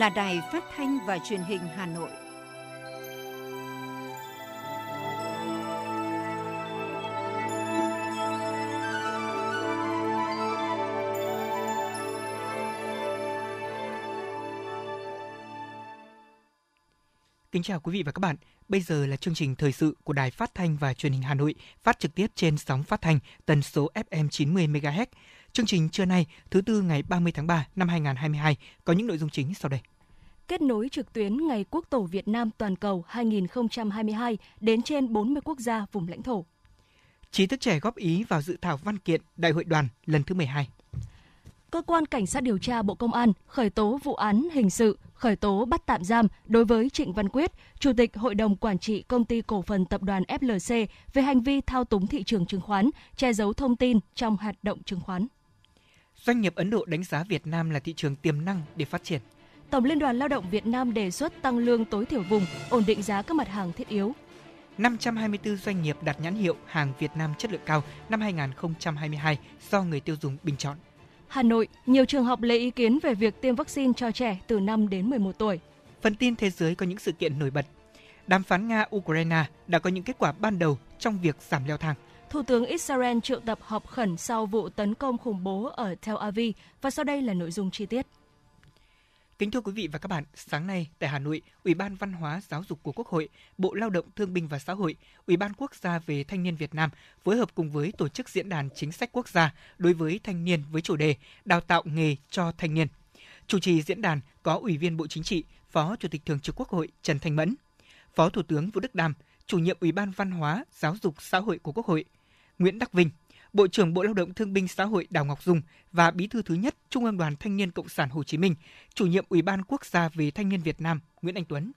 là Đài Phát thanh và Truyền hình Hà Nội. Kính chào quý vị và các bạn. Bây giờ là chương trình thời sự của Đài Phát thanh và Truyền hình Hà Nội, phát trực tiếp trên sóng phát thanh tần số FM 90 MHz. Chương trình trưa nay, thứ tư ngày 30 tháng 3 năm 2022 có những nội dung chính sau đây. Kết nối trực tuyến Ngày Quốc tổ Việt Nam toàn cầu 2022 đến trên 40 quốc gia vùng lãnh thổ. Trí thức trẻ góp ý vào dự thảo văn kiện Đại hội đoàn lần thứ 12. Cơ quan Cảnh sát điều tra Bộ Công an khởi tố vụ án hình sự, khởi tố bắt tạm giam đối với Trịnh Văn Quyết, Chủ tịch Hội đồng Quản trị Công ty Cổ phần Tập đoàn FLC về hành vi thao túng thị trường chứng khoán, che giấu thông tin trong hoạt động chứng khoán. Doanh nghiệp Ấn Độ đánh giá Việt Nam là thị trường tiềm năng để phát triển. Tổng Liên đoàn Lao động Việt Nam đề xuất tăng lương tối thiểu vùng, ổn định giá các mặt hàng thiết yếu. 524 doanh nghiệp đạt nhãn hiệu hàng Việt Nam chất lượng cao năm 2022 do người tiêu dùng bình chọn. Hà Nội, nhiều trường học lấy ý kiến về việc tiêm vaccine cho trẻ từ 5 đến 11 tuổi. Phần tin thế giới có những sự kiện nổi bật. Đàm phán Nga-Ukraine đã có những kết quả ban đầu trong việc giảm leo thang. Thủ tướng Israel triệu tập họp khẩn sau vụ tấn công khủng bố ở Tel Aviv và sau đây là nội dung chi tiết. Kính thưa quý vị và các bạn, sáng nay tại Hà Nội, Ủy ban Văn hóa Giáo dục của Quốc hội, Bộ Lao động Thương binh và Xã hội, Ủy ban Quốc gia về Thanh niên Việt Nam phối hợp cùng với Tổ chức Diễn đàn Chính sách Quốc gia đối với thanh niên với chủ đề Đào tạo nghề cho thanh niên. Chủ trì diễn đàn có Ủy viên Bộ Chính trị, Phó Chủ tịch Thường trực Quốc hội Trần Thanh Mẫn, Phó Thủ tướng Vũ Đức Đam, Chủ nhiệm Ủy ban Văn hóa Giáo dục Xã hội của Quốc hội, Nguyễn Đắc Vinh, Bộ trưởng Bộ Lao động Thương binh Xã hội Đào Ngọc Dung và Bí thư thứ nhất Trung ương Đoàn Thanh niên Cộng sản Hồ Chí Minh, chủ nhiệm Ủy ban Quốc gia về Thanh niên Việt Nam Nguyễn Anh Tuấn.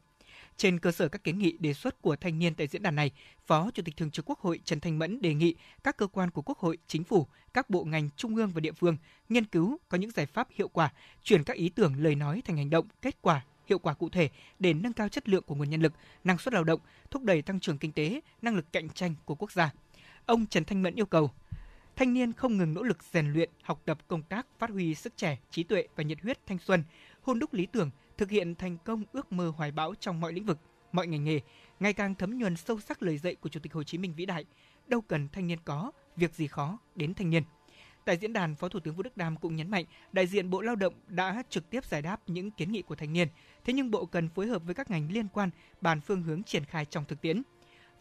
Trên cơ sở các kiến nghị đề xuất của thanh niên tại diễn đàn này, Phó Chủ tịch Thường trực Quốc hội Trần Thanh Mẫn đề nghị các cơ quan của Quốc hội, Chính phủ, các bộ ngành trung ương và địa phương nghiên cứu có những giải pháp hiệu quả, chuyển các ý tưởng lời nói thành hành động, kết quả hiệu quả cụ thể để nâng cao chất lượng của nguồn nhân lực, năng suất lao động, thúc đẩy tăng trưởng kinh tế, năng lực cạnh tranh của quốc gia. Ông Trần Thanh Mẫn yêu cầu thanh niên không ngừng nỗ lực rèn luyện, học tập công tác, phát huy sức trẻ, trí tuệ và nhiệt huyết thanh xuân, hôn đúc lý tưởng, thực hiện thành công ước mơ hoài bão trong mọi lĩnh vực, mọi ngành nghề, ngày càng thấm nhuần sâu sắc lời dạy của Chủ tịch Hồ Chí Minh vĩ đại, đâu cần thanh niên có, việc gì khó đến thanh niên. Tại diễn đàn, Phó Thủ tướng Vũ Đức Đam cũng nhấn mạnh, đại diện Bộ Lao động đã trực tiếp giải đáp những kiến nghị của thanh niên, thế nhưng Bộ cần phối hợp với các ngành liên quan bàn phương hướng triển khai trong thực tiễn.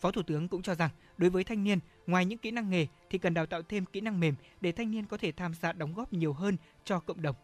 Phó Thủ tướng cũng cho rằng, đối với thanh niên, ngoài những kỹ năng nghề thì cần đào tạo thêm kỹ năng mềm để thanh niên có thể tham gia đóng góp nhiều hơn cho cộng đồng.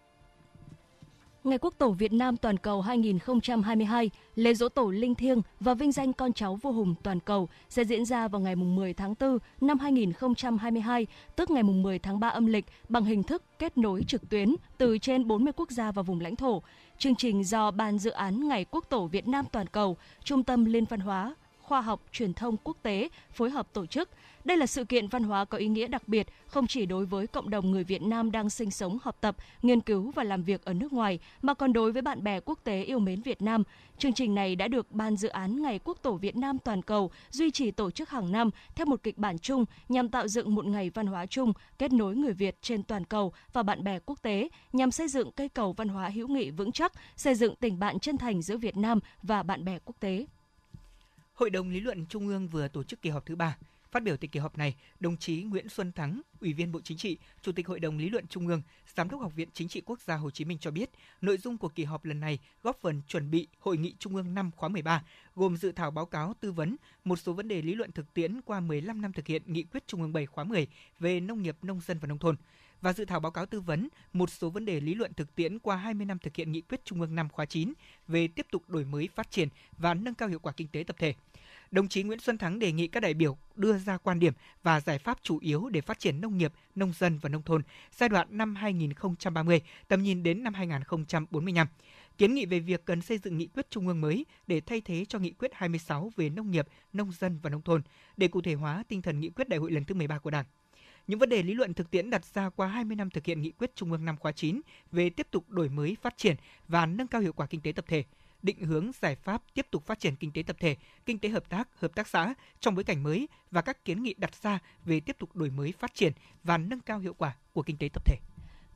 Ngày Quốc tổ Việt Nam toàn cầu 2022, lễ dỗ tổ linh thiêng và vinh danh con cháu vua hùng toàn cầu sẽ diễn ra vào ngày 10 tháng 4 năm 2022, tức ngày 10 tháng 3 âm lịch bằng hình thức kết nối trực tuyến từ trên 40 quốc gia và vùng lãnh thổ. Chương trình do Ban dự án Ngày Quốc tổ Việt Nam toàn cầu, Trung tâm Liên văn hóa, khoa học truyền thông quốc tế phối hợp tổ chức. Đây là sự kiện văn hóa có ý nghĩa đặc biệt không chỉ đối với cộng đồng người Việt Nam đang sinh sống, học tập, nghiên cứu và làm việc ở nước ngoài mà còn đối với bạn bè quốc tế yêu mến Việt Nam. Chương trình này đã được Ban dự án Ngày Quốc tổ Việt Nam toàn cầu duy trì tổ chức hàng năm theo một kịch bản chung nhằm tạo dựng một ngày văn hóa chung kết nối người Việt trên toàn cầu và bạn bè quốc tế nhằm xây dựng cây cầu văn hóa hữu nghị vững chắc, xây dựng tình bạn chân thành giữa Việt Nam và bạn bè quốc tế. Hội đồng lý luận Trung ương vừa tổ chức kỳ họp thứ ba. Phát biểu tại kỳ họp này, đồng chí Nguyễn Xuân Thắng, Ủy viên Bộ Chính trị, Chủ tịch Hội đồng lý luận Trung ương, Giám đốc Học viện Chính trị Quốc gia Hồ Chí Minh cho biết, nội dung của kỳ họp lần này góp phần chuẩn bị Hội nghị Trung ương năm khóa 13, gồm dự thảo báo cáo tư vấn một số vấn đề lý luận thực tiễn qua 15 năm thực hiện Nghị quyết Trung ương 7 khóa 10 về nông nghiệp, nông dân và nông thôn và dự thảo báo cáo tư vấn một số vấn đề lý luận thực tiễn qua 20 năm thực hiện nghị quyết Trung ương năm khóa 9 về tiếp tục đổi mới phát triển và nâng cao hiệu quả kinh tế tập thể. Đồng chí Nguyễn Xuân Thắng đề nghị các đại biểu đưa ra quan điểm và giải pháp chủ yếu để phát triển nông nghiệp, nông dân và nông thôn giai đoạn năm 2030, tầm nhìn đến năm 2045 kiến nghị về việc cần xây dựng nghị quyết trung ương mới để thay thế cho nghị quyết 26 về nông nghiệp, nông dân và nông thôn. Để cụ thể hóa tinh thần nghị quyết đại hội lần thứ 13 của Đảng. Những vấn đề lý luận thực tiễn đặt ra qua 20 năm thực hiện nghị quyết Trung ương năm khóa 9 về tiếp tục đổi mới, phát triển và nâng cao hiệu quả kinh tế tập thể, định hướng giải pháp tiếp tục phát triển kinh tế tập thể, kinh tế hợp tác, hợp tác xã trong bối cảnh mới và các kiến nghị đặt ra về tiếp tục đổi mới phát triển và nâng cao hiệu quả của kinh tế tập thể.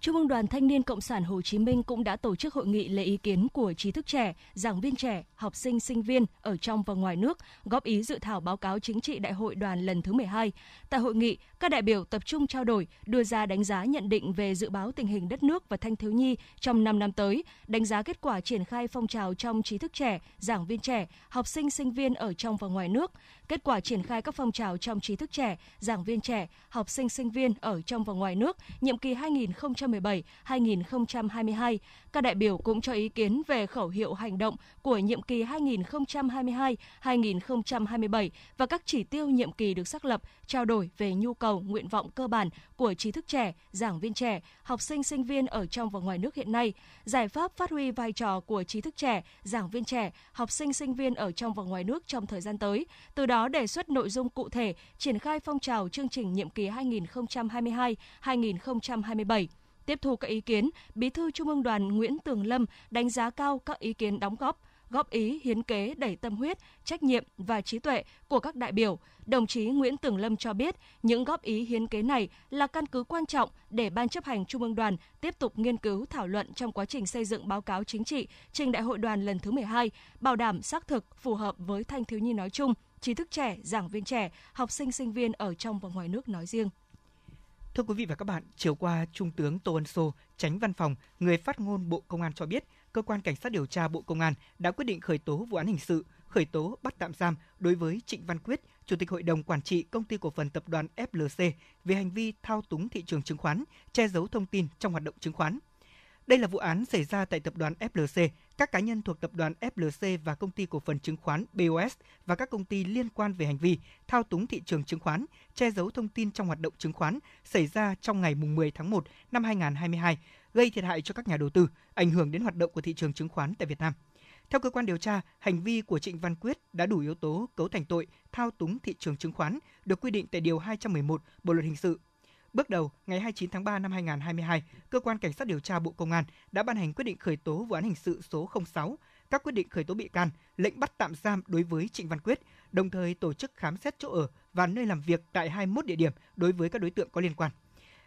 Trung ương Đoàn Thanh niên Cộng sản Hồ Chí Minh cũng đã tổ chức hội nghị lấy ý kiến của trí thức trẻ, giảng viên trẻ, học sinh, sinh viên ở trong và ngoài nước góp ý dự thảo báo cáo chính trị đại hội đoàn lần thứ 12. Tại hội nghị, các đại biểu tập trung trao đổi, đưa ra đánh giá nhận định về dự báo tình hình đất nước và thanh thiếu nhi trong 5 năm tới, đánh giá kết quả triển khai phong trào trong trí thức trẻ, giảng viên trẻ, học sinh, sinh viên ở trong và ngoài nước, kết quả triển khai các phong trào trong trí thức trẻ, giảng viên trẻ, học sinh, sinh viên ở trong và ngoài nước, nhiệm kỳ 2017-2022. Các đại biểu cũng cho ý kiến về khẩu hiệu hành động của nhiệm kỳ 2022-2027 và các chỉ tiêu nhiệm kỳ được xác lập, trao đổi về nhu cầu, nguyện vọng cơ bản của trí thức trẻ, giảng viên trẻ, học sinh, sinh viên ở trong và ngoài nước hiện nay, giải pháp phát huy vai trò của trí thức trẻ, giảng viên trẻ, học sinh, sinh viên ở trong và ngoài nước trong thời gian tới, từ đó đề xuất nội dung cụ thể, triển khai phong trào chương trình nhiệm kỳ 2022-2027. Tiếp thu các ý kiến, Bí thư Trung ương Đoàn Nguyễn Tường Lâm đánh giá cao các ý kiến đóng góp, góp ý hiến kế đầy tâm huyết, trách nhiệm và trí tuệ của các đại biểu. Đồng chí Nguyễn Tường Lâm cho biết, những góp ý hiến kế này là căn cứ quan trọng để Ban chấp hành Trung ương Đoàn tiếp tục nghiên cứu thảo luận trong quá trình xây dựng báo cáo chính trị trình Đại hội đoàn lần thứ 12, bảo đảm xác thực, phù hợp với thanh thiếu nhi nói chung, trí thức trẻ, giảng viên trẻ, học sinh sinh viên ở trong và ngoài nước nói riêng. Thưa quý vị và các bạn, chiều qua, Trung tướng Tô Ân Sô, tránh văn phòng, người phát ngôn Bộ Công an cho biết, cơ quan cảnh sát điều tra Bộ Công an đã quyết định khởi tố vụ án hình sự, khởi tố bắt tạm giam đối với Trịnh Văn Quyết, Chủ tịch Hội đồng Quản trị Công ty Cổ phần Tập đoàn FLC về hành vi thao túng thị trường chứng khoán, che giấu thông tin trong hoạt động chứng khoán. Đây là vụ án xảy ra tại tập đoàn FLC, các cá nhân thuộc tập đoàn FLC và công ty cổ phần chứng khoán BOS và các công ty liên quan về hành vi thao túng thị trường chứng khoán, che giấu thông tin trong hoạt động chứng khoán xảy ra trong ngày 10 tháng 1 năm 2022, gây thiệt hại cho các nhà đầu tư, ảnh hưởng đến hoạt động của thị trường chứng khoán tại Việt Nam. Theo cơ quan điều tra, hành vi của Trịnh Văn Quyết đã đủ yếu tố cấu thành tội thao túng thị trường chứng khoán được quy định tại Điều 211 Bộ Luật Hình sự Bước đầu, ngày 29 tháng 3 năm 2022, Cơ quan Cảnh sát điều tra Bộ Công an đã ban hành quyết định khởi tố vụ án hình sự số 06, các quyết định khởi tố bị can, lệnh bắt tạm giam đối với Trịnh Văn Quyết, đồng thời tổ chức khám xét chỗ ở và nơi làm việc tại 21 địa điểm đối với các đối tượng có liên quan.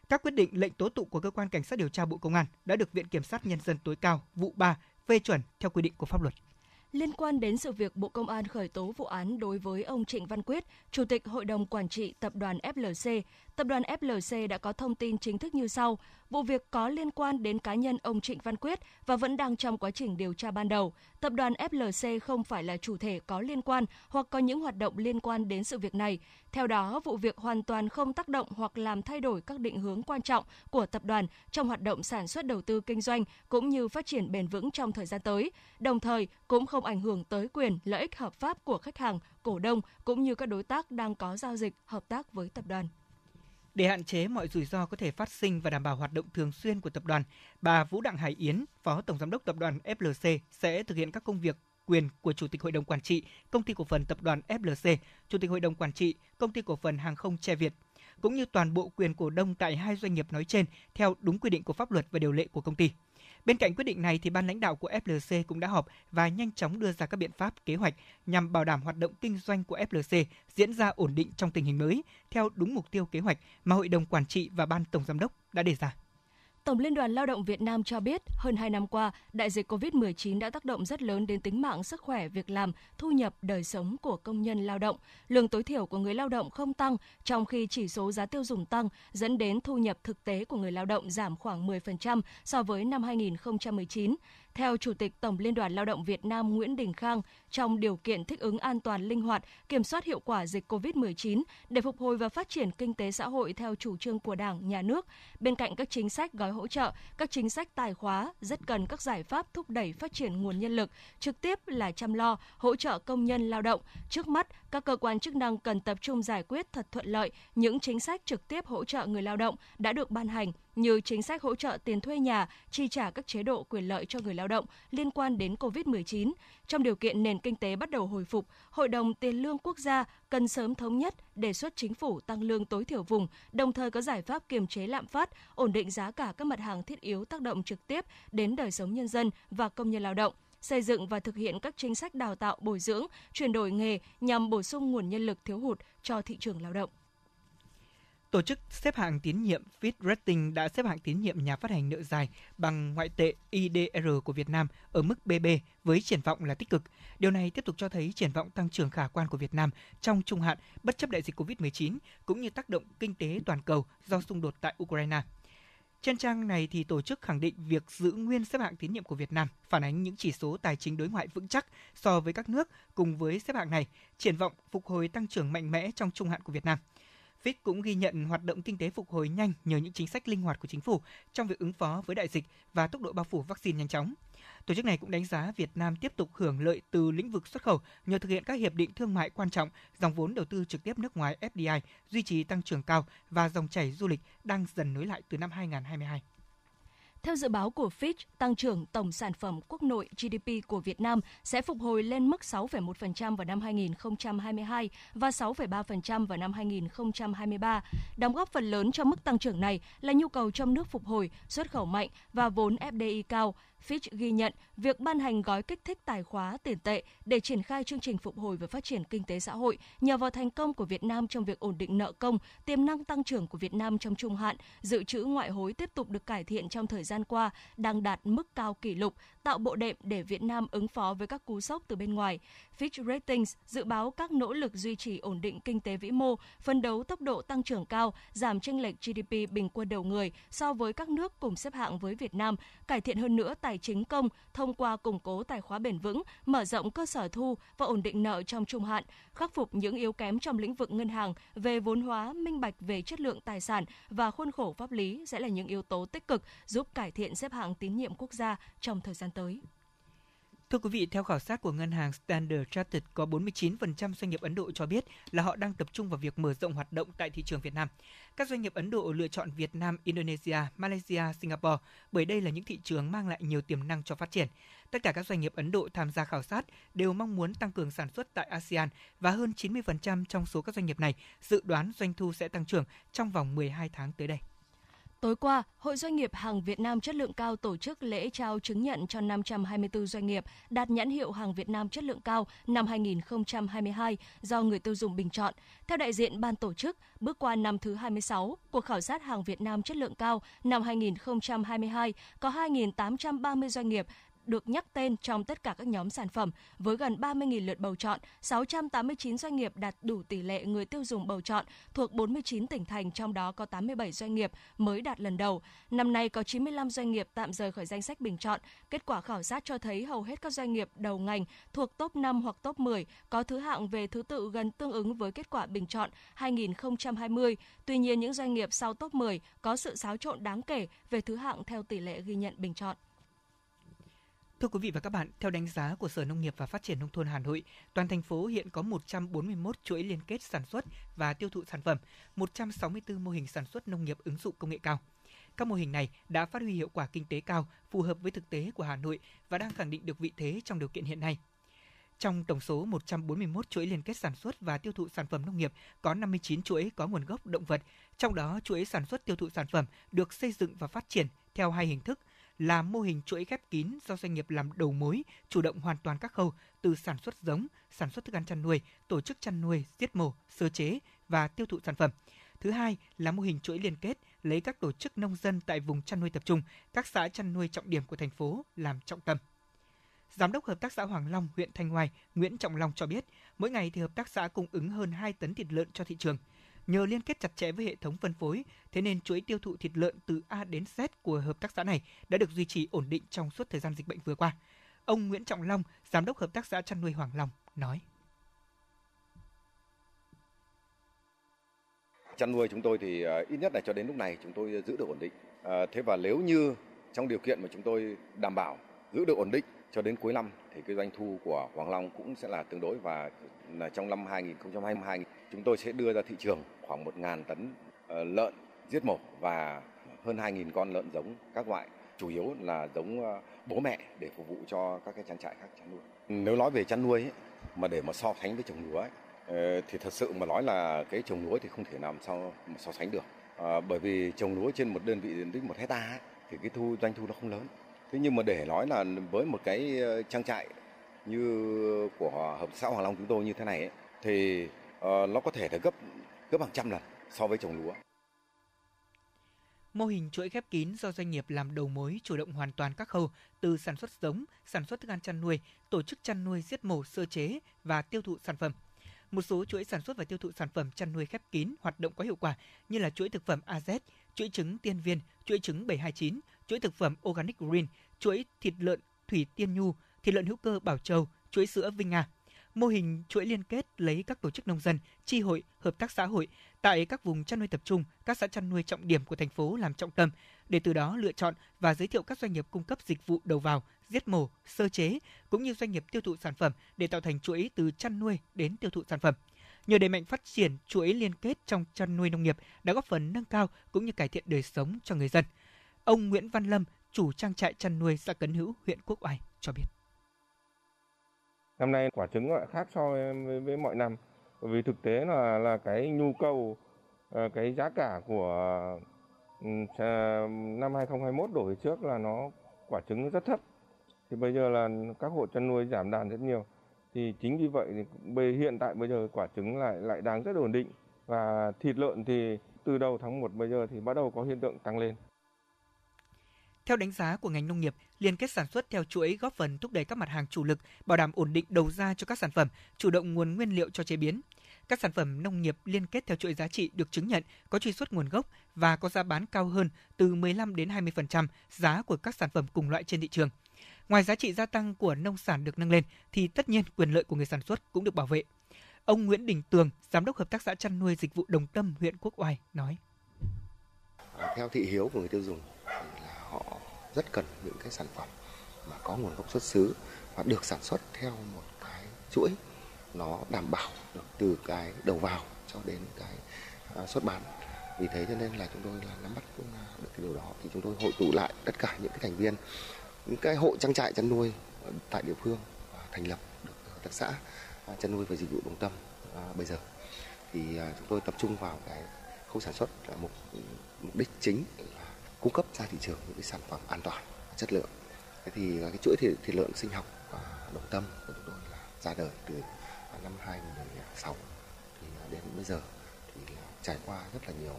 Các quyết định lệnh tố tụng của cơ quan cảnh sát điều tra Bộ Công an đã được Viện kiểm sát nhân dân tối cao vụ 3 phê chuẩn theo quy định của pháp luật. Liên quan đến sự việc Bộ Công an khởi tố vụ án đối với ông Trịnh Văn Quyết, Chủ tịch Hội đồng Quản trị Tập đoàn FLC, Tập đoàn FLC đã có thông tin chính thức như sau. Vụ việc có liên quan đến cá nhân ông Trịnh Văn Quyết và vẫn đang trong quá trình điều tra ban đầu. Tập đoàn FLC không phải là chủ thể có liên quan hoặc có những hoạt động liên quan đến sự việc này. Theo đó, vụ việc hoàn toàn không tác động hoặc làm thay đổi các định hướng quan trọng của tập đoàn trong hoạt động sản xuất đầu tư kinh doanh cũng như phát triển bền vững trong thời gian tới, đồng thời cũng không ảnh hưởng tới quyền lợi ích hợp pháp của khách hàng, cổ đông cũng như các đối tác đang có giao dịch hợp tác với tập đoàn. Để hạn chế mọi rủi ro có thể phát sinh và đảm bảo hoạt động thường xuyên của tập đoàn, bà Vũ Đặng Hải Yến, Phó Tổng Giám đốc Tập đoàn FLC sẽ thực hiện các công việc quyền của Chủ tịch Hội đồng Quản trị Công ty Cổ phần Tập đoàn FLC, Chủ tịch Hội đồng Quản trị Công ty Cổ phần Hàng không Che Việt, cũng như toàn bộ quyền cổ đông tại hai doanh nghiệp nói trên theo đúng quy định của pháp luật và điều lệ của công ty. Bên cạnh quyết định này thì ban lãnh đạo của FLC cũng đã họp và nhanh chóng đưa ra các biện pháp kế hoạch nhằm bảo đảm hoạt động kinh doanh của FLC diễn ra ổn định trong tình hình mới, theo đúng mục tiêu kế hoạch mà Hội đồng quản trị và ban tổng giám đốc đã đề ra. Tổng Liên đoàn Lao động Việt Nam cho biết, hơn 2 năm qua, đại dịch COVID-19 đã tác động rất lớn đến tính mạng, sức khỏe, việc làm, thu nhập, đời sống của công nhân lao động. Lương tối thiểu của người lao động không tăng, trong khi chỉ số giá tiêu dùng tăng, dẫn đến thu nhập thực tế của người lao động giảm khoảng 10% so với năm 2019. Theo Chủ tịch Tổng Liên đoàn Lao động Việt Nam Nguyễn Đình Khang, trong điều kiện thích ứng an toàn linh hoạt, kiểm soát hiệu quả dịch COVID-19 để phục hồi và phát triển kinh tế xã hội theo chủ trương của Đảng, Nhà nước, bên cạnh các chính sách gói hỗ trợ, các chính sách tài khóa rất cần các giải pháp thúc đẩy phát triển nguồn nhân lực, trực tiếp là chăm lo, hỗ trợ công nhân lao động. Trước mắt, các cơ quan chức năng cần tập trung giải quyết thật thuận lợi những chính sách trực tiếp hỗ trợ người lao động đã được ban hành như chính sách hỗ trợ tiền thuê nhà, chi trả các chế độ quyền lợi cho người lao động liên quan đến COVID-19. Trong điều kiện nền kinh tế bắt đầu hồi phục, Hội đồng Tiền lương Quốc gia cần sớm thống nhất đề xuất chính phủ tăng lương tối thiểu vùng, đồng thời có giải pháp kiềm chế lạm phát, ổn định giá cả các mặt hàng thiết yếu tác động trực tiếp đến đời sống nhân dân và công nhân lao động xây dựng và thực hiện các chính sách đào tạo bồi dưỡng, chuyển đổi nghề nhằm bổ sung nguồn nhân lực thiếu hụt cho thị trường lao động. Tổ chức xếp hạng tín nhiệm Fitch Rating đã xếp hạng tín nhiệm nhà phát hành nợ dài bằng ngoại tệ IDR của Việt Nam ở mức BB với triển vọng là tích cực. Điều này tiếp tục cho thấy triển vọng tăng trưởng khả quan của Việt Nam trong trung hạn bất chấp đại dịch COVID-19 cũng như tác động kinh tế toàn cầu do xung đột tại Ukraine. Trên trang này thì tổ chức khẳng định việc giữ nguyên xếp hạng tín nhiệm của Việt Nam phản ánh những chỉ số tài chính đối ngoại vững chắc so với các nước cùng với xếp hạng này, triển vọng phục hồi tăng trưởng mạnh mẽ trong trung hạn của Việt Nam. Fitch cũng ghi nhận hoạt động kinh tế phục hồi nhanh nhờ những chính sách linh hoạt của chính phủ trong việc ứng phó với đại dịch và tốc độ bao phủ vaccine nhanh chóng. Tổ chức này cũng đánh giá Việt Nam tiếp tục hưởng lợi từ lĩnh vực xuất khẩu nhờ thực hiện các hiệp định thương mại quan trọng, dòng vốn đầu tư trực tiếp nước ngoài FDI duy trì tăng trưởng cao và dòng chảy du lịch đang dần nối lại từ năm 2022. Theo dự báo của Fitch, tăng trưởng tổng sản phẩm quốc nội GDP của Việt Nam sẽ phục hồi lên mức 6,1% vào năm 2022 và 6,3% vào năm 2023. Đóng góp phần lớn cho mức tăng trưởng này là nhu cầu trong nước phục hồi, xuất khẩu mạnh và vốn FDI cao. Fitch ghi nhận việc ban hành gói kích thích tài khóa tiền tệ để triển khai chương trình phục hồi và phát triển kinh tế xã hội nhờ vào thành công của Việt Nam trong việc ổn định nợ công, tiềm năng tăng trưởng của Việt Nam trong trung hạn, dự trữ ngoại hối tiếp tục được cải thiện trong thời gian qua, đang đạt mức cao kỷ lục, tạo bộ đệm để Việt Nam ứng phó với các cú sốc từ bên ngoài. Fitch Ratings dự báo các nỗ lực duy trì ổn định kinh tế vĩ mô, phân đấu tốc độ tăng trưởng cao, giảm chênh lệch GDP bình quân đầu người so với các nước cùng xếp hạng với Việt Nam, cải thiện hơn nữa tài chính công thông qua củng cố tài khóa bền vững, mở rộng cơ sở thu và ổn định nợ trong trung hạn, khắc phục những yếu kém trong lĩnh vực ngân hàng về vốn hóa, minh bạch về chất lượng tài sản và khuôn khổ pháp lý sẽ là những yếu tố tích cực giúp cải thiện xếp hạng tín nhiệm quốc gia trong thời gian tới. Thưa quý vị, theo khảo sát của ngân hàng Standard Chartered, có 49% doanh nghiệp Ấn Độ cho biết là họ đang tập trung vào việc mở rộng hoạt động tại thị trường Việt Nam. Các doanh nghiệp Ấn Độ lựa chọn Việt Nam, Indonesia, Malaysia, Singapore bởi đây là những thị trường mang lại nhiều tiềm năng cho phát triển. Tất cả các doanh nghiệp Ấn Độ tham gia khảo sát đều mong muốn tăng cường sản xuất tại ASEAN và hơn 90% trong số các doanh nghiệp này dự đoán doanh thu sẽ tăng trưởng trong vòng 12 tháng tới đây. Tối qua, Hội Doanh nghiệp hàng Việt Nam chất lượng cao tổ chức lễ trao chứng nhận cho 524 doanh nghiệp đạt nhãn hiệu hàng Việt Nam chất lượng cao năm 2022 do người tiêu dùng bình chọn. Theo đại diện ban tổ chức, bước qua năm thứ 26, cuộc khảo sát hàng Việt Nam chất lượng cao năm 2022 có 2.830 doanh nghiệp được nhắc tên trong tất cả các nhóm sản phẩm với gần 30.000 lượt bầu chọn, 689 doanh nghiệp đạt đủ tỷ lệ người tiêu dùng bầu chọn thuộc 49 tỉnh thành trong đó có 87 doanh nghiệp mới đạt lần đầu. Năm nay có 95 doanh nghiệp tạm rời khỏi danh sách bình chọn. Kết quả khảo sát cho thấy hầu hết các doanh nghiệp đầu ngành thuộc top 5 hoặc top 10 có thứ hạng về thứ tự gần tương ứng với kết quả bình chọn 2020. Tuy nhiên những doanh nghiệp sau top 10 có sự xáo trộn đáng kể về thứ hạng theo tỷ lệ ghi nhận bình chọn. Thưa quý vị và các bạn, theo đánh giá của Sở Nông nghiệp và Phát triển Nông thôn Hà Nội, toàn thành phố hiện có 141 chuỗi liên kết sản xuất và tiêu thụ sản phẩm, 164 mô hình sản xuất nông nghiệp ứng dụng công nghệ cao. Các mô hình này đã phát huy hiệu quả kinh tế cao, phù hợp với thực tế của Hà Nội và đang khẳng định được vị thế trong điều kiện hiện nay. Trong tổng số 141 chuỗi liên kết sản xuất và tiêu thụ sản phẩm nông nghiệp, có 59 chuỗi có nguồn gốc động vật, trong đó chuỗi sản xuất tiêu thụ sản phẩm được xây dựng và phát triển theo hai hình thức – là mô hình chuỗi khép kín do doanh nghiệp làm đầu mối, chủ động hoàn toàn các khâu từ sản xuất giống, sản xuất thức ăn chăn nuôi, tổ chức chăn nuôi, giết mổ, sơ chế và tiêu thụ sản phẩm. Thứ hai là mô hình chuỗi liên kết lấy các tổ chức nông dân tại vùng chăn nuôi tập trung, các xã chăn nuôi trọng điểm của thành phố làm trọng tâm. Giám đốc Hợp tác xã Hoàng Long, huyện Thanh Hoài, Nguyễn Trọng Long cho biết, mỗi ngày thì hợp tác xã cung ứng hơn 2 tấn thịt lợn cho thị trường – Nhờ liên kết chặt chẽ với hệ thống phân phối, thế nên chuỗi tiêu thụ thịt lợn từ A đến Z của hợp tác xã này đã được duy trì ổn định trong suốt thời gian dịch bệnh vừa qua. Ông Nguyễn Trọng Long, giám đốc hợp tác xã chăn nuôi Hoàng Long nói: Chăn nuôi chúng tôi thì à, ít nhất là cho đến lúc này chúng tôi giữ được ổn định. À, thế và nếu như trong điều kiện mà chúng tôi đảm bảo giữ được ổn định cho đến cuối năm thì cái doanh thu của Hoàng Long cũng sẽ là tương đối và là trong năm 2022 chúng tôi sẽ đưa ra thị trường khoảng 1.000 tấn ờ, lợn giết mổ và hơn 2.000 con lợn giống các loại chủ yếu là giống ờ, bố mẹ để phục vụ cho các cái trang trại khác chăn nuôi. Nếu nói về chăn nuôi ấy, mà để mà so sánh với trồng lúa ấy, ờ, thì thật sự mà nói là cái trồng lúa thì không thể làm sao mà so sánh được. À, bởi vì trồng lúa trên một đơn vị diện tích một hecta ấy, thì cái thu doanh thu nó không lớn. Thế nhưng mà để nói là với một cái trang trại như của hợp xã Hoàng Long chúng tôi như thế này ấy, thì Ờ, nó có thể là gấp gấp hàng trăm lần so với trồng lúa. Mô hình chuỗi khép kín do doanh nghiệp làm đầu mối chủ động hoàn toàn các khâu từ sản xuất giống, sản xuất thức ăn chăn nuôi, tổ chức chăn nuôi, giết mổ, sơ chế và tiêu thụ sản phẩm. Một số chuỗi sản xuất và tiêu thụ sản phẩm chăn nuôi khép kín hoạt động có hiệu quả như là chuỗi thực phẩm AZ, chuỗi trứng Tiên Viên, chuỗi trứng 729, chuỗi thực phẩm Organic Green, chuỗi thịt lợn Thủy Tiên Nhu, thịt lợn hữu cơ Bảo Châu, chuỗi sữa Vinh Nga. Mô hình chuỗi liên kết lấy các tổ chức nông dân, tri hội, hợp tác xã hội tại các vùng chăn nuôi tập trung, các xã chăn nuôi trọng điểm của thành phố làm trọng tâm để từ đó lựa chọn và giới thiệu các doanh nghiệp cung cấp dịch vụ đầu vào, giết mổ, sơ chế cũng như doanh nghiệp tiêu thụ sản phẩm để tạo thành chuỗi từ chăn nuôi đến tiêu thụ sản phẩm. Nhờ đẩy mạnh phát triển chuỗi liên kết trong chăn nuôi nông nghiệp đã góp phần nâng cao cũng như cải thiện đời sống cho người dân. Ông Nguyễn Văn Lâm, chủ trang trại chăn nuôi xã Cấn Hữu, huyện Quốc Oai cho biết. Năm nay quả trứng lại khác so với, với mọi năm. Bởi vì thực tế là là cái nhu cầu ờ, cái giá cả của ừ, năm 2021 đổi về trước là nó quả trứng rất thấp. Thì bây giờ là các hộ chăn nuôi giảm đàn rất nhiều. Thì chính vì vậy thì hiện tại bây giờ quả trứng lại lại đang rất ổn định. Và thịt lợn thì từ đầu tháng 1 bây giờ thì bắt đầu có hiện tượng tăng lên. Theo đánh giá của ngành nông nghiệp, liên kết sản xuất theo chuỗi góp phần thúc đẩy các mặt hàng chủ lực, bảo đảm ổn định đầu ra cho các sản phẩm, chủ động nguồn nguyên liệu cho chế biến. Các sản phẩm nông nghiệp liên kết theo chuỗi giá trị được chứng nhận có truy xuất nguồn gốc và có giá bán cao hơn từ 15 đến 20% giá của các sản phẩm cùng loại trên thị trường. Ngoài giá trị gia tăng của nông sản được nâng lên thì tất nhiên quyền lợi của người sản xuất cũng được bảo vệ. Ông Nguyễn Đình Tường, giám đốc hợp tác xã chăn nuôi dịch vụ Đồng Tâm, huyện Quốc Oai nói: Theo thị hiếu của người tiêu dùng họ rất cần những cái sản phẩm mà có nguồn gốc xuất xứ và được sản xuất theo một cái chuỗi nó đảm bảo được từ cái đầu vào cho đến cái à, xuất bán. Vì thế cho nên là chúng tôi là nắm bắt à, được cái điều đó. Thì chúng tôi hội tụ lại tất cả những cái thành viên những cái hộ trang trại chăn nuôi tại địa phương thành lập được hợp tác xã à, chăn nuôi và dịch vụ đồng tâm à, bây giờ. Thì chúng tôi tập trung vào cái khâu sản xuất là mục mục đích chính cung cấp ra thị trường những cái sản phẩm an toàn chất lượng. Thế thì à, cái chuỗi thịt, thịt lợn sinh học và đồng tâm của chúng tôi là ra đời từ à, năm 2016 thì à, đến bây giờ thì trải qua rất là nhiều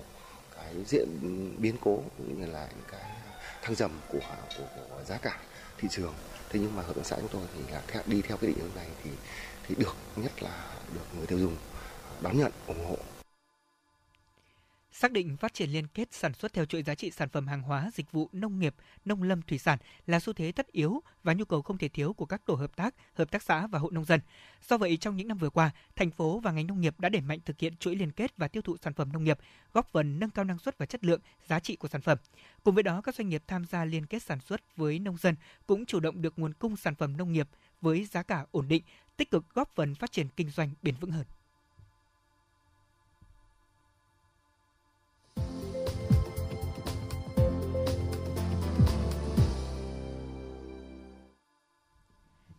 cái diễn biến cố cũng như là những cái thăng trầm của, của, của giá cả thị trường. Thế nhưng mà hợp tác xã chúng tôi thì là theo, đi theo cái định hướng này thì thì được nhất là được người tiêu dùng đón nhận ủng hộ. Xác định phát triển liên kết sản xuất theo chuỗi giá trị sản phẩm hàng hóa, dịch vụ nông nghiệp, nông lâm thủy sản là xu thế tất yếu và nhu cầu không thể thiếu của các tổ hợp tác, hợp tác xã và hộ nông dân. Do vậy, trong những năm vừa qua, thành phố và ngành nông nghiệp đã đẩy mạnh thực hiện chuỗi liên kết và tiêu thụ sản phẩm nông nghiệp, góp phần nâng cao năng suất và chất lượng, giá trị của sản phẩm. Cùng với đó, các doanh nghiệp tham gia liên kết sản xuất với nông dân cũng chủ động được nguồn cung sản phẩm nông nghiệp với giá cả ổn định, tích cực góp phần phát triển kinh doanh bền vững hơn.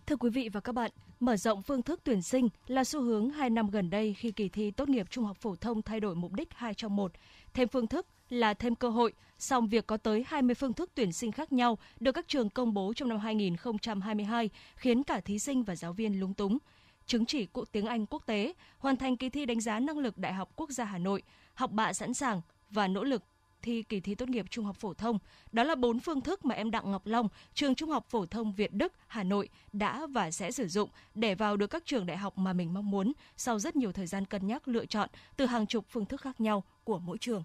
Thưa quý vị và các bạn, mở rộng phương thức tuyển sinh là xu hướng 2 năm gần đây khi kỳ thi tốt nghiệp trung học phổ thông thay đổi mục đích 2 trong 1. Thêm phương thức là thêm cơ hội, song việc có tới 20 phương thức tuyển sinh khác nhau được các trường công bố trong năm 2022 khiến cả thí sinh và giáo viên lúng túng. Chứng chỉ cụ tiếng Anh quốc tế, hoàn thành kỳ thi đánh giá năng lực Đại học Quốc gia Hà Nội, học bạ sẵn sàng và nỗ lực thi kỳ thi tốt nghiệp trung học phổ thông. Đó là bốn phương thức mà em Đặng Ngọc Long, trường Trung học phổ thông Việt Đức, Hà Nội đã và sẽ sử dụng để vào được các trường đại học mà mình mong muốn sau rất nhiều thời gian cân nhắc lựa chọn từ hàng chục phương thức khác nhau của mỗi trường.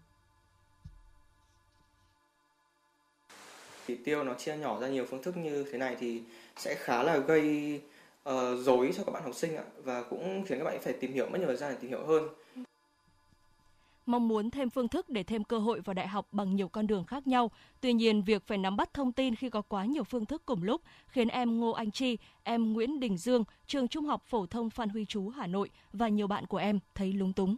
Chỉ tiêu nó chia nhỏ ra nhiều phương thức như thế này thì sẽ khá là gây ờ, uh, dối cho các bạn học sinh ạ và cũng khiến các bạn phải tìm hiểu mất nhiều thời gian để tìm hiểu hơn mong muốn thêm phương thức để thêm cơ hội vào đại học bằng nhiều con đường khác nhau. Tuy nhiên, việc phải nắm bắt thông tin khi có quá nhiều phương thức cùng lúc khiến em Ngô Anh Chi, em Nguyễn Đình Dương, trường Trung học phổ thông Phan Huy Chú Hà Nội và nhiều bạn của em thấy lúng túng.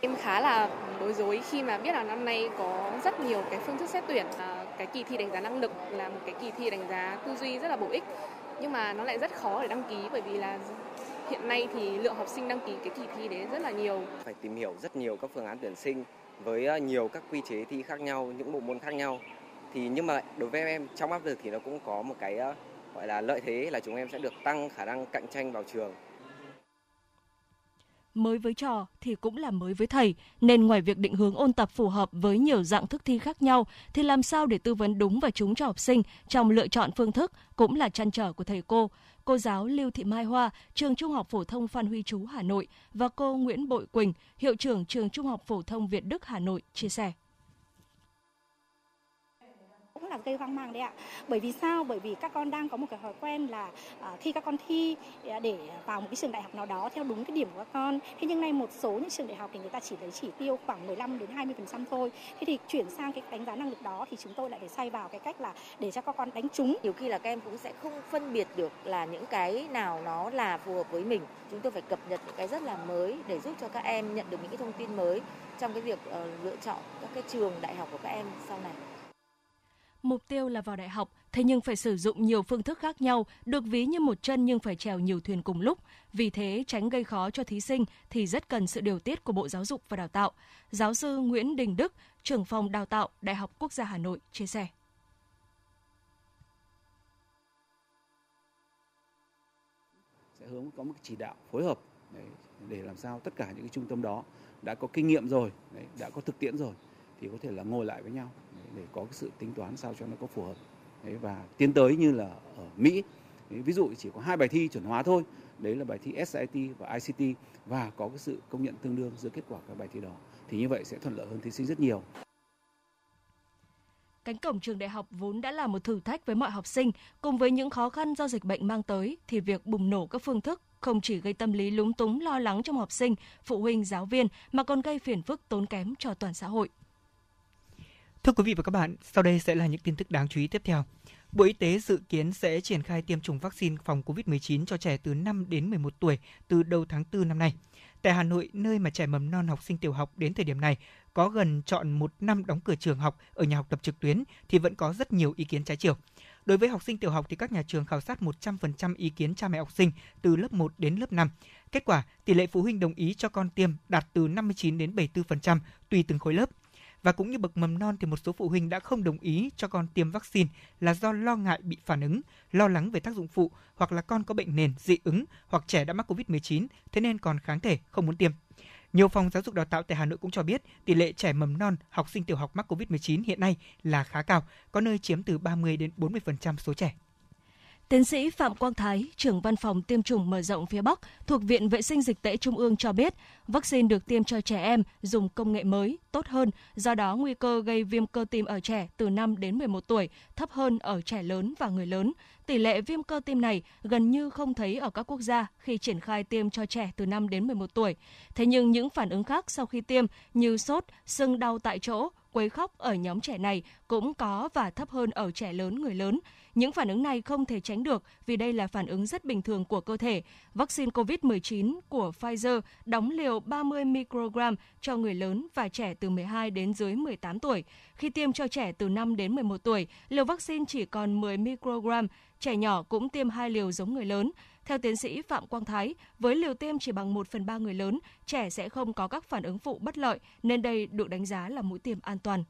Em khá là bối rối khi mà biết là năm nay có rất nhiều cái phương thức xét tuyển. À, cái kỳ thi đánh giá năng lực là một cái kỳ thi đánh giá tư duy rất là bổ ích nhưng mà nó lại rất khó để đăng ký bởi vì là hiện nay thì lượng học sinh đăng ký cái kỳ thi đấy rất là nhiều. Phải tìm hiểu rất nhiều các phương án tuyển sinh với ờ, nhiều các quy chế thi khác nhau, những bộ môn khác nhau. Thì nhưng mà đối với em trong áp lực thì nó cũng có một cái ờ, gọi là lợi thế là chúng em sẽ được tăng khả năng cạnh tranh vào trường mới với trò thì cũng là mới với thầy, nên ngoài việc định hướng ôn tập phù hợp với nhiều dạng thức thi khác nhau thì làm sao để tư vấn đúng và trúng cho học sinh trong lựa chọn phương thức cũng là chăn trở của thầy cô. Cô giáo Lưu Thị Mai Hoa, trường Trung học phổ thông Phan Huy Chú Hà Nội và cô Nguyễn Bội Quỳnh, hiệu trưởng trường Trung học phổ thông Việt Đức Hà Nội chia sẻ cũng là gây hoang mang đấy ạ. Bởi vì sao? Bởi vì các con đang có một cái thói quen là à, uh, khi các con thi à, để vào một cái trường đại học nào đó theo đúng cái điểm của các con. Thế nhưng nay một số những trường đại học thì người ta chỉ lấy chỉ tiêu khoảng 15 đến 20% thôi. Thế thì chuyển sang cái đánh giá năng lực đó thì chúng tôi lại phải xoay vào cái cách là để cho các con đánh trúng. Nhiều khi là các em cũng sẽ không phân biệt được là những cái nào nó là phù hợp với mình. Chúng tôi phải cập nhật những cái rất là mới để giúp cho các em nhận được những cái thông tin mới trong cái việc uh, lựa chọn các cái trường đại học của các em sau này. Mục tiêu là vào đại học, thế nhưng phải sử dụng nhiều phương thức khác nhau, được ví như một chân nhưng phải trèo nhiều thuyền cùng lúc. Vì thế, tránh gây khó cho thí sinh thì rất cần sự điều tiết của Bộ Giáo dục và Đào tạo. Giáo sư Nguyễn Đình Đức, trưởng phòng đào tạo Đại học Quốc gia Hà Nội chia sẻ. Sẽ hướng có một chỉ đạo phối hợp để, làm sao tất cả những cái trung tâm đó đã có kinh nghiệm rồi, đã có thực tiễn rồi thì có thể là ngồi lại với nhau để có cái sự tính toán sao cho nó có phù hợp đấy, và tiến tới như là ở Mỹ đấy, ví dụ chỉ có hai bài thi chuẩn hóa thôi đấy là bài thi SAT và ICT và có cái sự công nhận tương đương giữa kết quả các bài thi đó thì như vậy sẽ thuận lợi hơn thí sinh rất nhiều. Cánh cổng trường đại học vốn đã là một thử thách với mọi học sinh, cùng với những khó khăn do dịch bệnh mang tới thì việc bùng nổ các phương thức không chỉ gây tâm lý lúng túng lo lắng trong học sinh, phụ huynh, giáo viên mà còn gây phiền phức tốn kém cho toàn xã hội. Thưa quý vị và các bạn, sau đây sẽ là những tin tức đáng chú ý tiếp theo. Bộ Y tế dự kiến sẽ triển khai tiêm chủng vaccine phòng COVID-19 cho trẻ từ 5 đến 11 tuổi từ đầu tháng 4 năm nay. Tại Hà Nội, nơi mà trẻ mầm non học sinh tiểu học đến thời điểm này có gần chọn một năm đóng cửa trường học ở nhà học tập trực tuyến thì vẫn có rất nhiều ý kiến trái chiều. Đối với học sinh tiểu học thì các nhà trường khảo sát 100% ý kiến cha mẹ học sinh từ lớp 1 đến lớp 5. Kết quả, tỷ lệ phụ huynh đồng ý cho con tiêm đạt từ 59 đến 74% tùy từng khối lớp. Và cũng như bậc mầm non thì một số phụ huynh đã không đồng ý cho con tiêm vaccine là do lo ngại bị phản ứng, lo lắng về tác dụng phụ hoặc là con có bệnh nền, dị ứng hoặc trẻ đã mắc COVID-19 thế nên còn kháng thể không muốn tiêm. Nhiều phòng giáo dục đào tạo tại Hà Nội cũng cho biết tỷ lệ trẻ mầm non, học sinh tiểu học mắc COVID-19 hiện nay là khá cao, có nơi chiếm từ 30 đến 40% số trẻ. Tiến sĩ Phạm Quang Thái, trưởng văn phòng tiêm chủng mở rộng phía Bắc thuộc Viện Vệ sinh Dịch tễ Trung ương cho biết, vaccine được tiêm cho trẻ em dùng công nghệ mới, tốt hơn, do đó nguy cơ gây viêm cơ tim ở trẻ từ 5 đến 11 tuổi thấp hơn ở trẻ lớn và người lớn. Tỷ lệ viêm cơ tim này gần như không thấy ở các quốc gia khi triển khai tiêm cho trẻ từ 5 đến 11 tuổi. Thế nhưng những phản ứng khác sau khi tiêm như sốt, sưng đau tại chỗ, quấy khóc ở nhóm trẻ này cũng có và thấp hơn ở trẻ lớn người lớn. Những phản ứng này không thể tránh được vì đây là phản ứng rất bình thường của cơ thể. Vaccine COVID-19 của Pfizer đóng liều 30 microgram cho người lớn và trẻ từ 12 đến dưới 18 tuổi. Khi tiêm cho trẻ từ 5 đến 11 tuổi, liều vaccine chỉ còn 10 microgram, trẻ nhỏ cũng tiêm hai liều giống người lớn. Theo tiến sĩ Phạm Quang Thái, với liều tiêm chỉ bằng 1 phần 3 người lớn, trẻ sẽ không có các phản ứng phụ bất lợi, nên đây được đánh giá là mũi tiêm an toàn.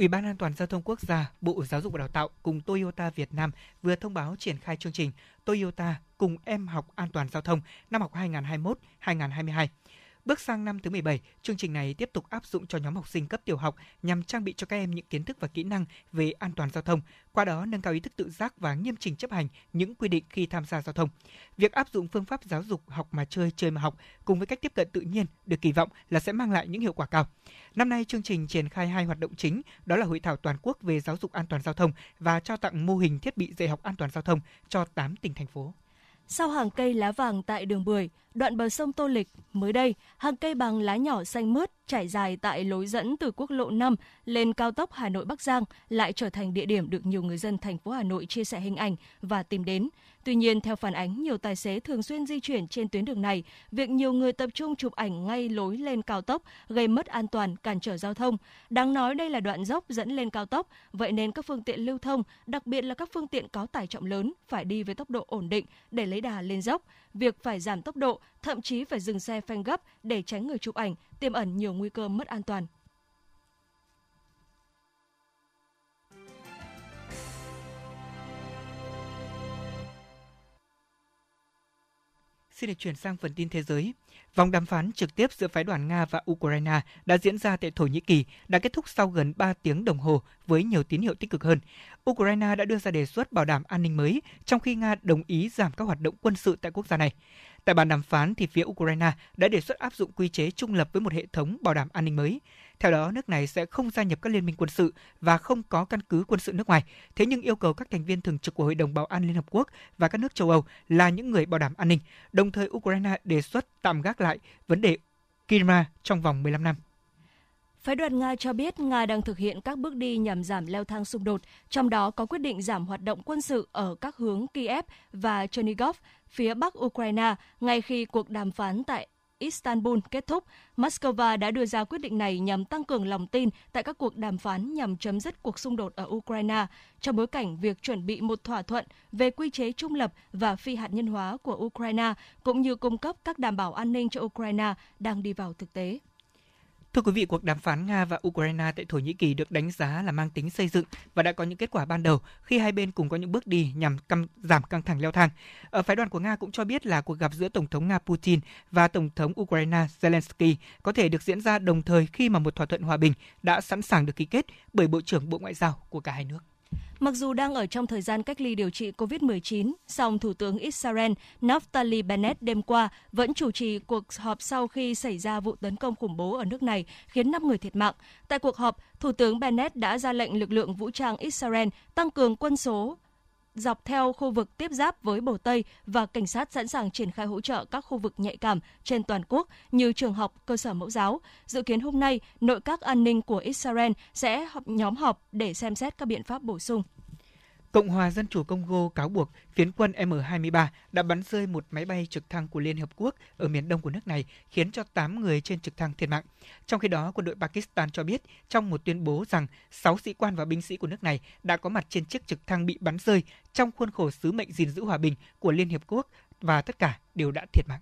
Ủy ban An toàn giao thông quốc gia, Bộ Giáo dục và Đào tạo cùng Toyota Việt Nam vừa thông báo triển khai chương trình Toyota cùng em học an toàn giao thông năm học 2021-2022. Bước sang năm thứ 17, chương trình này tiếp tục áp dụng cho nhóm học sinh cấp tiểu học nhằm trang bị cho các em những kiến thức và kỹ năng về an toàn giao thông, qua đó nâng cao ý thức tự giác và nghiêm chỉnh chấp hành những quy định khi tham gia giao thông. Việc áp dụng phương pháp giáo dục học mà chơi, chơi mà học cùng với cách tiếp cận tự nhiên được kỳ vọng là sẽ mang lại những hiệu quả cao. Năm nay chương trình triển khai hai hoạt động chính, đó là hội thảo toàn quốc về giáo dục an toàn giao thông và trao tặng mô hình thiết bị dạy học an toàn giao thông cho 8 tỉnh thành phố. Sau hàng cây lá vàng tại đường Bưởi, đoạn bờ sông Tô Lịch, mới đây, hàng cây bằng lá nhỏ xanh mướt trải dài tại lối dẫn từ quốc lộ 5 lên cao tốc Hà Nội Bắc Giang lại trở thành địa điểm được nhiều người dân thành phố Hà Nội chia sẻ hình ảnh và tìm đến. Tuy nhiên, theo phản ánh nhiều tài xế thường xuyên di chuyển trên tuyến đường này, việc nhiều người tập trung chụp ảnh ngay lối lên cao tốc gây mất an toàn, cản trở giao thông. Đáng nói đây là đoạn dốc dẫn lên cao tốc, vậy nên các phương tiện lưu thông, đặc biệt là các phương tiện có tải trọng lớn phải đi với tốc độ ổn định để lấy đà lên dốc. Việc phải giảm tốc độ, thậm chí phải dừng xe phanh gấp để tránh người chụp ảnh, tiềm ẩn nhiều nguy cơ mất an toàn. Xin được chuyển sang phần tin thế giới. Vòng đàm phán trực tiếp giữa phái đoàn Nga và Ukraine đã diễn ra tại Thổ Nhĩ Kỳ, đã kết thúc sau gần 3 tiếng đồng hồ với nhiều tín hiệu tích cực hơn. Ukraine đã đưa ra đề xuất bảo đảm an ninh mới, trong khi Nga đồng ý giảm các hoạt động quân sự tại quốc gia này. Tại bàn đàm phán thì phía Ukraine đã đề xuất áp dụng quy chế trung lập với một hệ thống bảo đảm an ninh mới. Theo đó, nước này sẽ không gia nhập các liên minh quân sự và không có căn cứ quân sự nước ngoài. Thế nhưng yêu cầu các thành viên thường trực của Hội đồng Bảo an Liên Hợp Quốc và các nước châu Âu là những người bảo đảm an ninh. Đồng thời, Ukraine đề xuất tạm gác lại vấn đề Crimea trong vòng 15 năm. Phái đoàn Nga cho biết Nga đang thực hiện các bước đi nhằm giảm leo thang xung đột, trong đó có quyết định giảm hoạt động quân sự ở các hướng Kiev và Chernigov, phía bắc Ukraine, ngay khi cuộc đàm phán tại Istanbul kết thúc, Moscow đã đưa ra quyết định này nhằm tăng cường lòng tin tại các cuộc đàm phán nhằm chấm dứt cuộc xung đột ở Ukraine, trong bối cảnh việc chuẩn bị một thỏa thuận về quy chế trung lập và phi hạt nhân hóa của Ukraine, cũng như cung cấp các đảm bảo an ninh cho Ukraine đang đi vào thực tế. Thưa quý vị, cuộc đàm phán Nga và Ukraine tại Thổ Nhĩ Kỳ được đánh giá là mang tính xây dựng và đã có những kết quả ban đầu khi hai bên cùng có những bước đi nhằm căm, giảm căng thẳng leo thang. Ở phái đoàn của Nga cũng cho biết là cuộc gặp giữa Tổng thống Nga Putin và Tổng thống Ukraine Zelensky có thể được diễn ra đồng thời khi mà một thỏa thuận hòa bình đã sẵn sàng được ký kết bởi Bộ trưởng Bộ Ngoại giao của cả hai nước. Mặc dù đang ở trong thời gian cách ly điều trị COVID-19, song Thủ tướng Israel Naftali Bennett đêm qua vẫn chủ trì cuộc họp sau khi xảy ra vụ tấn công khủng bố ở nước này khiến 5 người thiệt mạng. Tại cuộc họp, Thủ tướng Bennett đã ra lệnh lực lượng vũ trang Israel tăng cường quân số dọc theo khu vực tiếp giáp với Bồ Tây và cảnh sát sẵn sàng triển khai hỗ trợ các khu vực nhạy cảm trên toàn quốc như trường học, cơ sở mẫu giáo. Dự kiến hôm nay, nội các an ninh của Israel sẽ họp nhóm họp để xem xét các biện pháp bổ sung. Cộng hòa Dân chủ Congo cáo buộc phiến quân M23 đã bắn rơi một máy bay trực thăng của Liên Hợp Quốc ở miền đông của nước này, khiến cho 8 người trên trực thăng thiệt mạng. Trong khi đó, quân đội Pakistan cho biết trong một tuyên bố rằng 6 sĩ quan và binh sĩ của nước này đã có mặt trên chiếc trực thăng bị bắn rơi trong khuôn khổ sứ mệnh gìn giữ hòa bình của Liên Hiệp Quốc và tất cả đều đã thiệt mạng.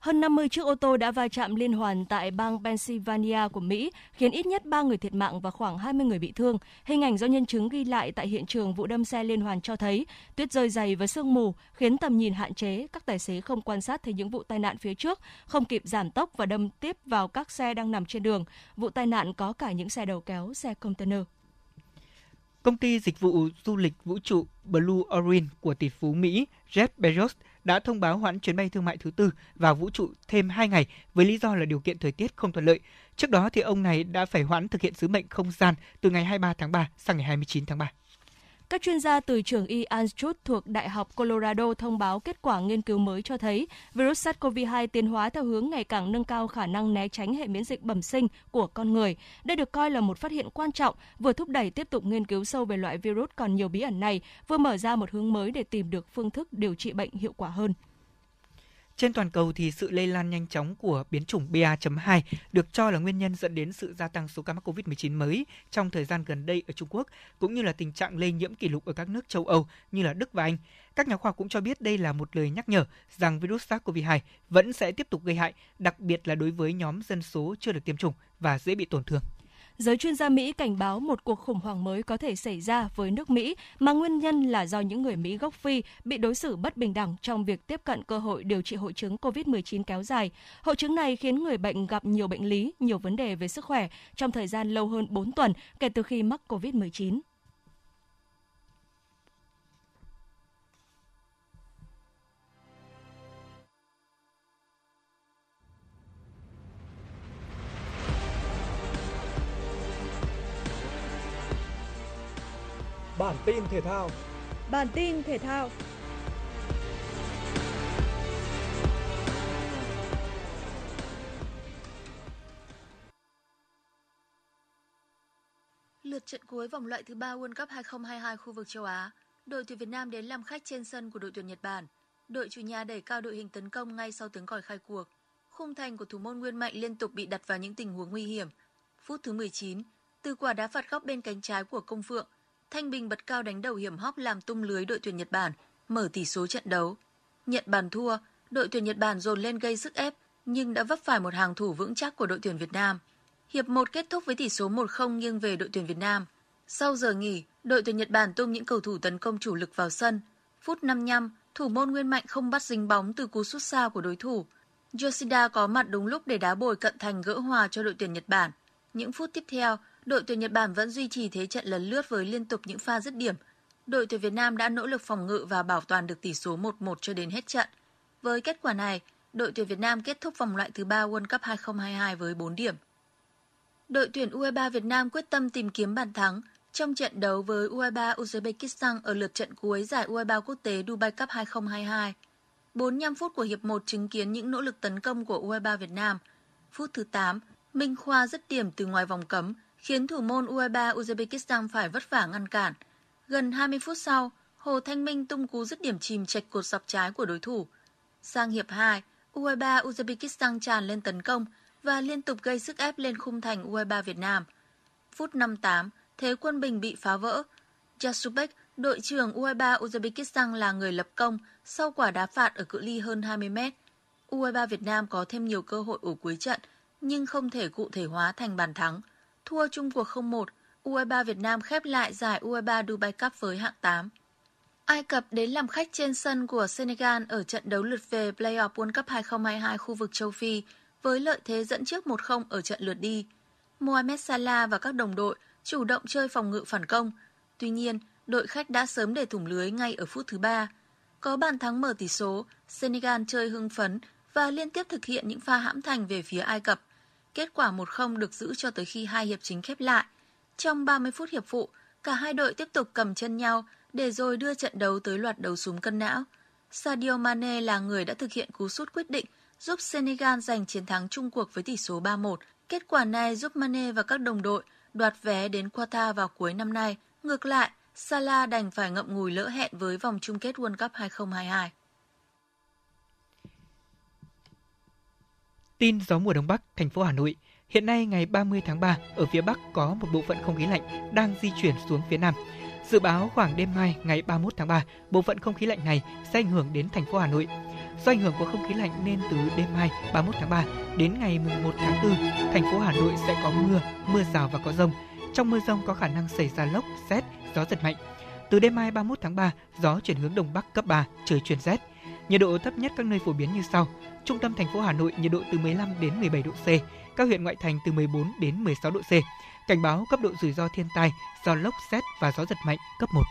Hơn 50 chiếc ô tô đã va chạm liên hoàn tại bang Pennsylvania của Mỹ, khiến ít nhất 3 người thiệt mạng và khoảng 20 người bị thương. Hình ảnh do nhân chứng ghi lại tại hiện trường vụ đâm xe liên hoàn cho thấy tuyết rơi dày và sương mù khiến tầm nhìn hạn chế, các tài xế không quan sát thấy những vụ tai nạn phía trước, không kịp giảm tốc và đâm tiếp vào các xe đang nằm trên đường. Vụ tai nạn có cả những xe đầu kéo, xe container. Công ty dịch vụ du lịch vũ trụ Blue Origin của tỷ phú Mỹ Jeff Bezos đã thông báo hoãn chuyến bay thương mại thứ tư vào vũ trụ thêm 2 ngày với lý do là điều kiện thời tiết không thuận lợi. Trước đó thì ông này đã phải hoãn thực hiện sứ mệnh không gian từ ngày 23 tháng 3 sang ngày 29 tháng 3. Các chuyên gia từ trường y Anschutz thuộc Đại học Colorado thông báo kết quả nghiên cứu mới cho thấy virus SARS-CoV-2 tiến hóa theo hướng ngày càng nâng cao khả năng né tránh hệ miễn dịch bẩm sinh của con người. Đây được coi là một phát hiện quan trọng, vừa thúc đẩy tiếp tục nghiên cứu sâu về loại virus còn nhiều bí ẩn này, vừa mở ra một hướng mới để tìm được phương thức điều trị bệnh hiệu quả hơn. Trên toàn cầu thì sự lây lan nhanh chóng của biến chủng BA.2 được cho là nguyên nhân dẫn đến sự gia tăng số ca mắc COVID-19 mới trong thời gian gần đây ở Trung Quốc, cũng như là tình trạng lây nhiễm kỷ lục ở các nước châu Âu như là Đức và Anh. Các nhà khoa học cũng cho biết đây là một lời nhắc nhở rằng virus SARS-CoV-2 vẫn sẽ tiếp tục gây hại, đặc biệt là đối với nhóm dân số chưa được tiêm chủng và dễ bị tổn thương. Giới chuyên gia Mỹ cảnh báo một cuộc khủng hoảng mới có thể xảy ra với nước Mỹ mà nguyên nhân là do những người Mỹ gốc Phi bị đối xử bất bình đẳng trong việc tiếp cận cơ hội điều trị hội chứng COVID-19 kéo dài. Hội chứng này khiến người bệnh gặp nhiều bệnh lý, nhiều vấn đề về sức khỏe trong thời gian lâu hơn 4 tuần kể từ khi mắc COVID-19. Bản tin thể thao. Bản tin thể thao. Lượt trận cuối vòng loại thứ ba World Cup 2022 khu vực châu Á, đội tuyển Việt Nam đến làm khách trên sân của đội tuyển Nhật Bản. Đội chủ nhà đẩy cao đội hình tấn công ngay sau tiếng còi khai cuộc. Khung thành của thủ môn Nguyên Mạnh liên tục bị đặt vào những tình huống nguy hiểm. Phút thứ 19, từ quả đá phạt góc bên cánh trái của Công Phượng, Thanh Bình bật cao đánh đầu hiểm hóc làm tung lưới đội tuyển Nhật Bản, mở tỷ số trận đấu. Nhật Bản thua, đội tuyển Nhật Bản dồn lên gây sức ép nhưng đã vấp phải một hàng thủ vững chắc của đội tuyển Việt Nam. Hiệp 1 kết thúc với tỷ số 1-0 nghiêng về đội tuyển Việt Nam. Sau giờ nghỉ, đội tuyển Nhật Bản tung những cầu thủ tấn công chủ lực vào sân. Phút 55, thủ môn Nguyên Mạnh không bắt dính bóng từ cú sút xa của đối thủ. Yoshida có mặt đúng lúc để đá bồi cận thành gỡ hòa cho đội tuyển Nhật Bản. Những phút tiếp theo, đội tuyển Nhật Bản vẫn duy trì thế trận lần lướt với liên tục những pha dứt điểm. Đội tuyển Việt Nam đã nỗ lực phòng ngự và bảo toàn được tỷ số 1-1 cho đến hết trận. Với kết quả này, đội tuyển Việt Nam kết thúc vòng loại thứ 3 World Cup 2022 với 4 điểm. Đội tuyển U23 Việt Nam quyết tâm tìm kiếm bàn thắng trong trận đấu với U23 Uzbekistan ở lượt trận cuối giải U23 quốc tế Dubai Cup 2022. 45 phút của hiệp 1 chứng kiến những nỗ lực tấn công của U23 Việt Nam. Phút thứ 8, Minh Khoa dứt điểm từ ngoài vòng cấm, khiến thủ môn U23 Uzbekistan phải vất vả ngăn cản. Gần 20 phút sau, Hồ Thanh Minh tung cú dứt điểm chìm chạch cột dọc trái của đối thủ. Sang hiệp 2, U23 Uzbekistan tràn lên tấn công và liên tục gây sức ép lên khung thành U23 Việt Nam. Phút 58, thế quân bình bị phá vỡ. Jasubek, đội trưởng U23 Uzbekistan là người lập công sau quả đá phạt ở cự ly hơn 20 mét. U23 Việt Nam có thêm nhiều cơ hội ở cuối trận, nhưng không thể cụ thể hóa thành bàn thắng. Thua chung cuộc 0-1, U23 Việt Nam khép lại giải U23 Dubai Cup với hạng 8. Ai Cập đến làm khách trên sân của Senegal ở trận đấu lượt về Playoff World Cup 2022 khu vực châu Phi với lợi thế dẫn trước 1-0 ở trận lượt đi. Mohamed Salah và các đồng đội chủ động chơi phòng ngự phản công. Tuy nhiên, đội khách đã sớm để thủng lưới ngay ở phút thứ ba. Có bàn thắng mở tỷ số, Senegal chơi hưng phấn và liên tiếp thực hiện những pha hãm thành về phía Ai Cập. Kết quả 1-0 được giữ cho tới khi hai hiệp chính khép lại. Trong 30 phút hiệp phụ, cả hai đội tiếp tục cầm chân nhau để rồi đưa trận đấu tới loạt đấu súng cân não. Sadio Mane là người đã thực hiện cú sút quyết định giúp Senegal giành chiến thắng chung cuộc với tỷ số 3-1. Kết quả này giúp Mane và các đồng đội đoạt vé đến Qatar vào cuối năm nay. Ngược lại, Salah đành phải ngậm ngùi lỡ hẹn với vòng chung kết World Cup 2022. Tin gió mùa đông bắc, thành phố Hà Nội. Hiện nay ngày 30 tháng 3, ở phía Bắc có một bộ phận không khí lạnh đang di chuyển xuống phía Nam. Dự báo khoảng đêm mai ngày 31 tháng 3, bộ phận không khí lạnh này sẽ ảnh hưởng đến thành phố Hà Nội. Do ảnh hưởng của không khí lạnh nên từ đêm mai 31 tháng 3 đến ngày 1 tháng 4, thành phố Hà Nội sẽ có mưa, mưa rào và có rông. Trong mưa rông có khả năng xảy ra lốc, xét, gió giật mạnh. Từ đêm mai 31 tháng 3, gió chuyển hướng đông bắc cấp 3, trời chuyển rét. Nhiệt độ thấp nhất các nơi phổ biến như sau. Trung tâm thành phố Hà Nội nhiệt độ từ 15 đến 17 độ C, các huyện ngoại thành từ 14 đến 16 độ C. Cảnh báo cấp độ rủi ro thiên tai do lốc xét và gió giật mạnh cấp 1.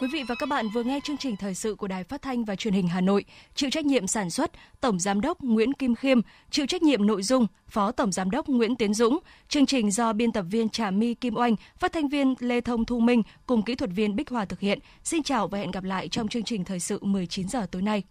Quý vị và các bạn vừa nghe chương trình thời sự của Đài Phát thanh và Truyền hình Hà Nội, chịu trách nhiệm sản xuất Tổng giám đốc Nguyễn Kim Khiêm, chịu trách nhiệm nội dung Phó Tổng giám đốc Nguyễn Tiến Dũng. Chương trình do biên tập viên Trà My Kim Oanh, phát thanh viên Lê Thông Thu Minh cùng kỹ thuật viên Bích Hòa thực hiện. Xin chào và hẹn gặp lại trong chương trình thời sự 19 giờ tối nay.